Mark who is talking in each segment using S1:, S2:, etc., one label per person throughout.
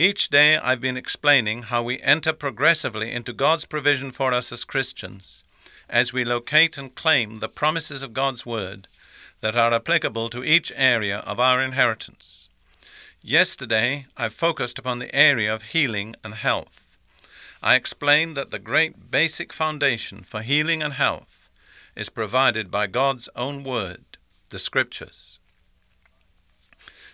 S1: Each day I've been explaining how we enter progressively into God's provision for us as Christians, as we locate and claim the promises of God's Word that are applicable to each area of our inheritance. Yesterday I focused upon the area of healing and health. I explained that the great basic foundation for healing and health is provided by God's own Word, the Scriptures.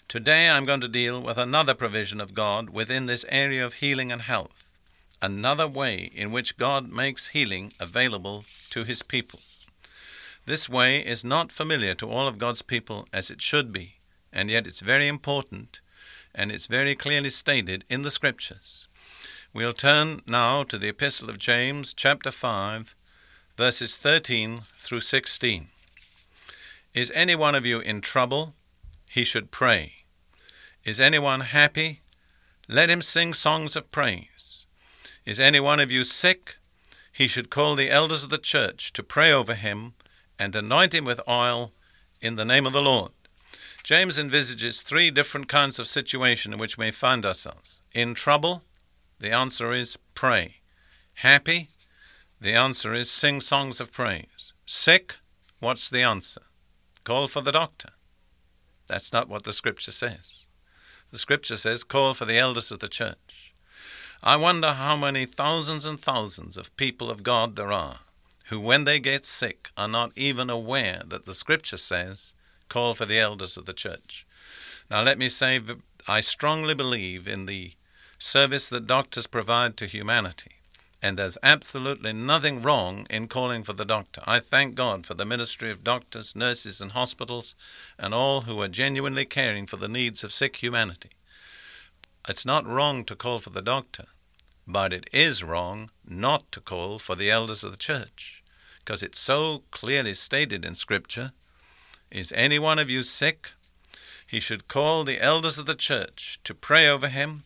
S1: Today I'm going to deal with another provision of God within this area of healing and health, another way in which God makes healing available to His people. This way is not familiar to all of God's people as it should be, and yet it's very important, and it's very clearly stated in the Scriptures. We'll turn now to the Epistle of James, chapter 5, verses 13 through 16. Is any one of you in trouble? He should pray. Is anyone happy? Let him sing songs of praise. Is any one of you sick? He should call the elders of the church to pray over him and anoint him with oil in the name of the Lord. James envisages three different kinds of situation in which we find ourselves. In trouble, the answer is pray. Happy, the answer is sing songs of praise. Sick, what's the answer? Call for the doctor. That's not what the scripture says. The scripture says, call for the elders of the church. I wonder how many thousands and thousands of people of God there are who, when they get sick, are not even aware that the scripture says, call for the elders of the church. Now, let me say, I strongly believe in the service that doctors provide to humanity. And there's absolutely nothing wrong in calling for the doctor. I thank God for the ministry of doctors, nurses, and hospitals, and all who are genuinely caring for the needs of sick humanity. It's not wrong to call for the doctor, but it is wrong not to call for the elders of the church, because it's so clearly stated in Scripture Is any one of you sick? He should call the elders of the church to pray over him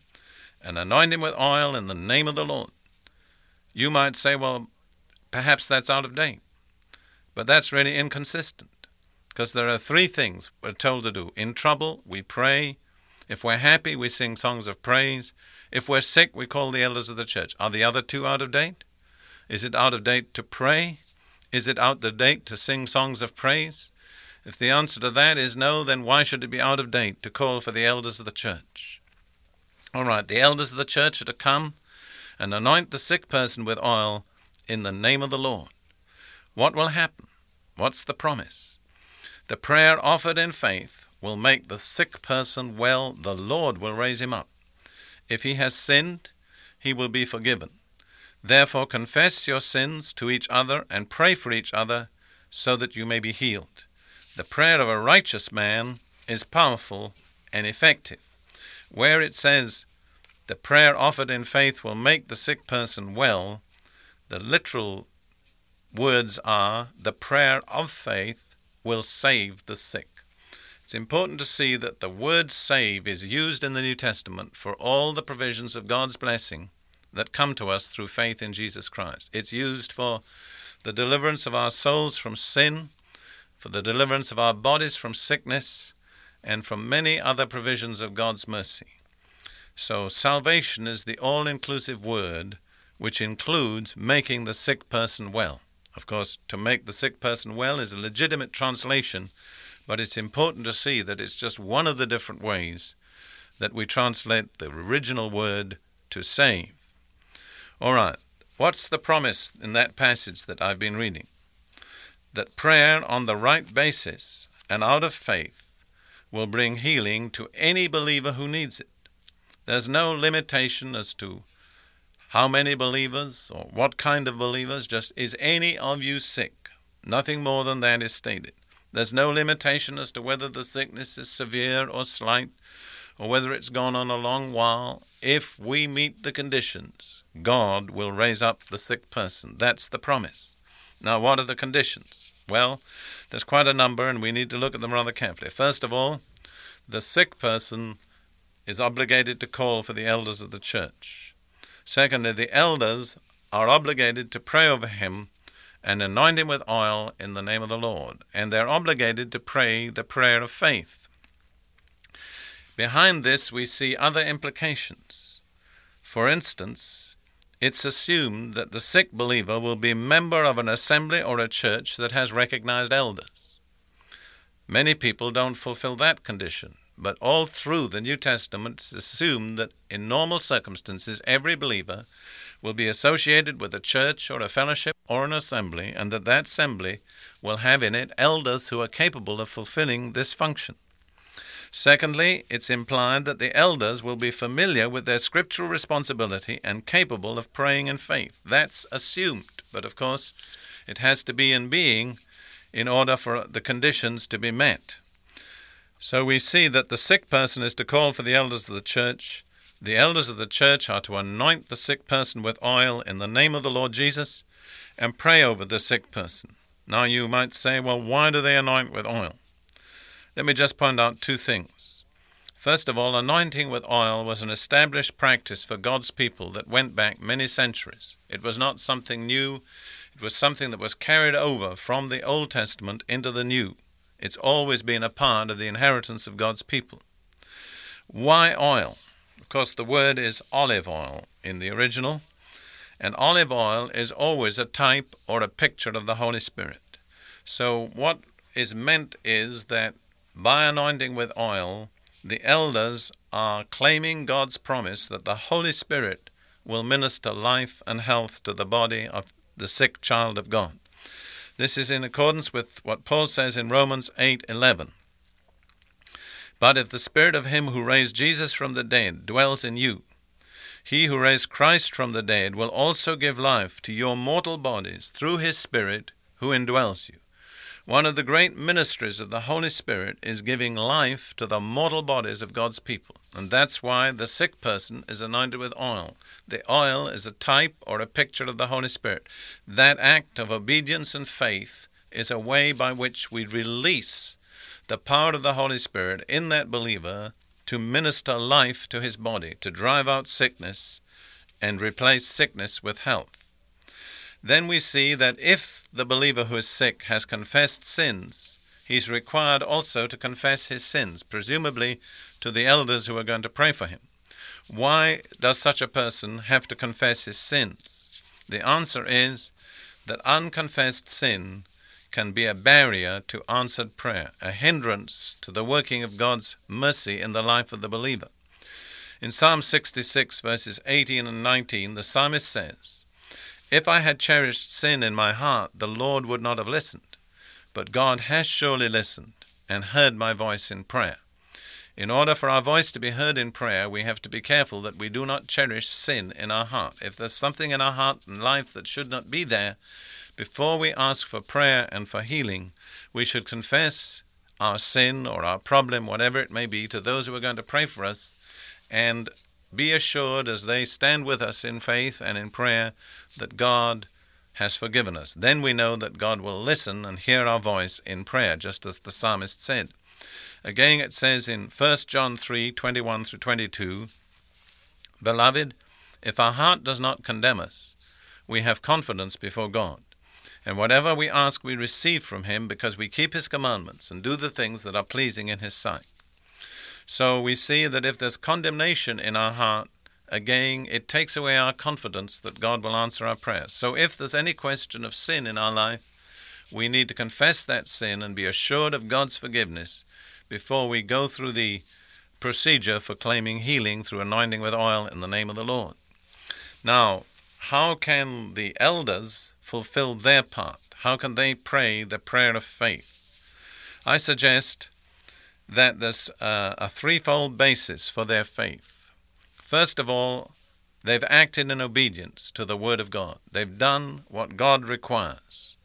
S1: and anoint him with oil in the name of the Lord. You might say, well, perhaps that's out of date. But that's really inconsistent because there are three things we're told to do. In trouble, we pray. If we're happy, we sing songs of praise. If we're sick, we call the elders of the church. Are the other two out of date? Is it out of date to pray? Is it out of date to sing songs of praise? If the answer to that is no, then why should it be out of date to call for the elders of the church? All right, the elders of the church are to come and anoint the sick person with oil in the name of the Lord. What will happen? What's the promise? The prayer offered in faith will make the sick person well, the Lord will raise him up. If he has sinned, he will be forgiven. Therefore, confess your sins to each other and pray for each other so that you may be healed. The prayer of a righteous man is powerful and effective. Where it says, the prayer offered in faith will make the sick person well. The literal words are the prayer of faith will save the sick. It's important to see that the word save is used in the New Testament for all the provisions of God's blessing that come to us through faith in Jesus Christ. It's used for the deliverance of our souls from sin, for the deliverance of our bodies from sickness, and from many other provisions of God's mercy. So, salvation is the all inclusive word which includes making the sick person well. Of course, to make the sick person well is a legitimate translation, but it's important to see that it's just one of the different ways that we translate the original word to save. All right, what's the promise in that passage that I've been reading? That prayer on the right basis and out of faith will bring healing to any believer who needs it. There's no limitation as to how many believers or what kind of believers, just is any of you sick? Nothing more than that is stated. There's no limitation as to whether the sickness is severe or slight, or whether it's gone on a long while. If we meet the conditions, God will raise up the sick person. That's the promise. Now, what are the conditions? Well, there's quite a number, and we need to look at them rather carefully. First of all, the sick person is obligated to call for the elders of the church. Secondly, the elders are obligated to pray over him and anoint him with oil in the name of the Lord. And they're obligated to pray the prayer of faith. Behind this, we see other implications. For instance, it's assumed that the sick believer will be member of an assembly or a church that has recognized elders. Many people don't fulfill that condition, but all through the New Testament it's assumed that in normal circumstances every believer will be associated with a church or a fellowship or an assembly, and that that assembly will have in it elders who are capable of fulfilling this function. Secondly, it's implied that the elders will be familiar with their scriptural responsibility and capable of praying in faith. That's assumed, but of course, it has to be in being in order for the conditions to be met. So we see that the sick person is to call for the elders of the church, the elders of the church are to anoint the sick person with oil in the name of the Lord Jesus and pray over the sick person. Now you might say, well, why do they anoint with oil? Let me just point out two things. First of all, anointing with oil was an established practice for God's people that went back many centuries. It was not something new, it was something that was carried over from the Old Testament into the New. It's always been a part of the inheritance of God's people. Why oil? course, the word is olive oil in the original, and olive oil is always a type or a picture of the Holy Spirit. So, what is meant is that by anointing with oil, the elders are claiming God's promise that the Holy Spirit will minister life and health to the body of the sick child of God. This is in accordance with what Paul says in Romans 8:11. But if the Spirit of Him who raised Jesus from the dead dwells in you, he who raised Christ from the dead will also give life to your mortal bodies through His Spirit who indwells you. One of the great ministries of the Holy Spirit is giving life to the mortal bodies of God's people. And that's why the sick person is anointed with oil. The oil is a type or a picture of the Holy Spirit. That act of obedience and faith is a way by which we release the power of the Holy Spirit in that believer to minister life to his body, to drive out sickness and replace sickness with health. Then we see that if the believer who is sick has confessed sins, he's required also to confess his sins, presumably to the elders who are going to pray for him. Why does such a person have to confess his sins? The answer is that unconfessed sin can be a barrier to answered prayer, a hindrance to the working of God's mercy in the life of the believer. In Psalm 66, verses 18 and 19, the psalmist says, If I had cherished sin in my heart, the Lord would not have listened. But God has surely listened and heard my voice in prayer. In order for our voice to be heard in prayer, we have to be careful that we do not cherish sin in our heart. If there's something in our heart and life that should not be there, before we ask for prayer and for healing, we should confess our sin or our problem, whatever it may be, to those who are going to pray for us, and be assured as they stand with us in faith and in prayer that God has forgiven us. Then we know that God will listen and hear our voice in prayer, just as the psalmist said. Again, it says in 1 John 3 21 through 22, Beloved, if our heart does not condemn us, we have confidence before God. And whatever we ask, we receive from him because we keep his commandments and do the things that are pleasing in his sight. So we see that if there's condemnation in our heart, again, it takes away our confidence that God will answer our prayers. So if there's any question of sin in our life, we need to confess that sin and be assured of God's forgiveness before we go through the procedure for claiming healing through anointing with oil in the name of the Lord. Now, how can the elders fulfill their part? How can they pray the prayer of faith? I suggest that there's uh, a threefold basis for their faith. First of all, they've acted in obedience to the Word of God, they've done what God requires.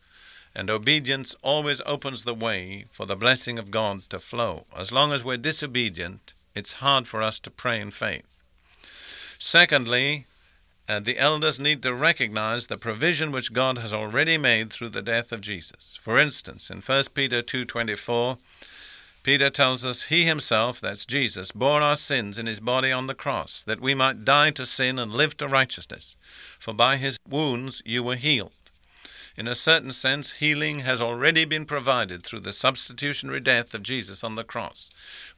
S1: And obedience always opens the way for the blessing of God to flow. As long as we're disobedient, it's hard for us to pray in faith. Secondly, uh, the elders need to recognize the provision which God has already made through the death of Jesus. For instance, in 1 Peter 2:24, Peter tells us he himself, that's Jesus, bore our sins in his body on the cross, that we might die to sin and live to righteousness. For by his wounds you were healed. In a certain sense, healing has already been provided through the substitutionary death of Jesus on the cross.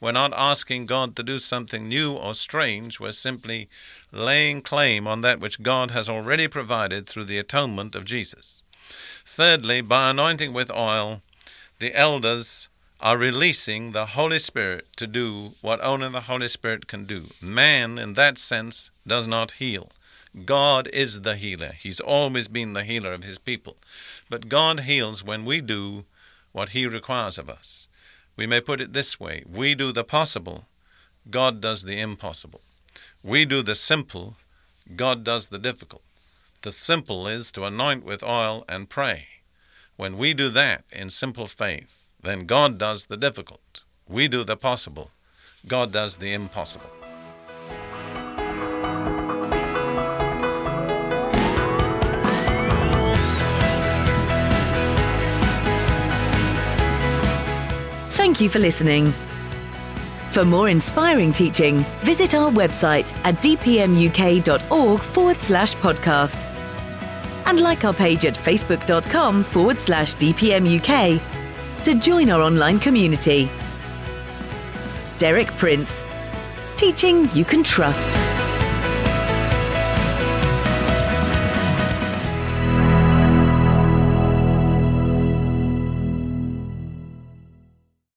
S1: We're not asking God to do something new or strange, we're simply laying claim on that which God has already provided through the atonement of Jesus. Thirdly, by anointing with oil, the elders are releasing the Holy Spirit to do what only the Holy Spirit can do. Man, in that sense, does not heal. God is the healer. He's always been the healer of his people. But God heals when we do what he requires of us. We may put it this way we do the possible, God does the impossible. We do the simple, God does the difficult. The simple is to anoint with oil and pray. When we do that in simple faith, then God does the difficult. We do the possible, God does the impossible.
S2: Thank you for listening. For more inspiring teaching, visit our website at dpmuk.org forward slash podcast. And like our page at facebook.com forward slash dpmuk to join our online community. Derek Prince, teaching you can trust.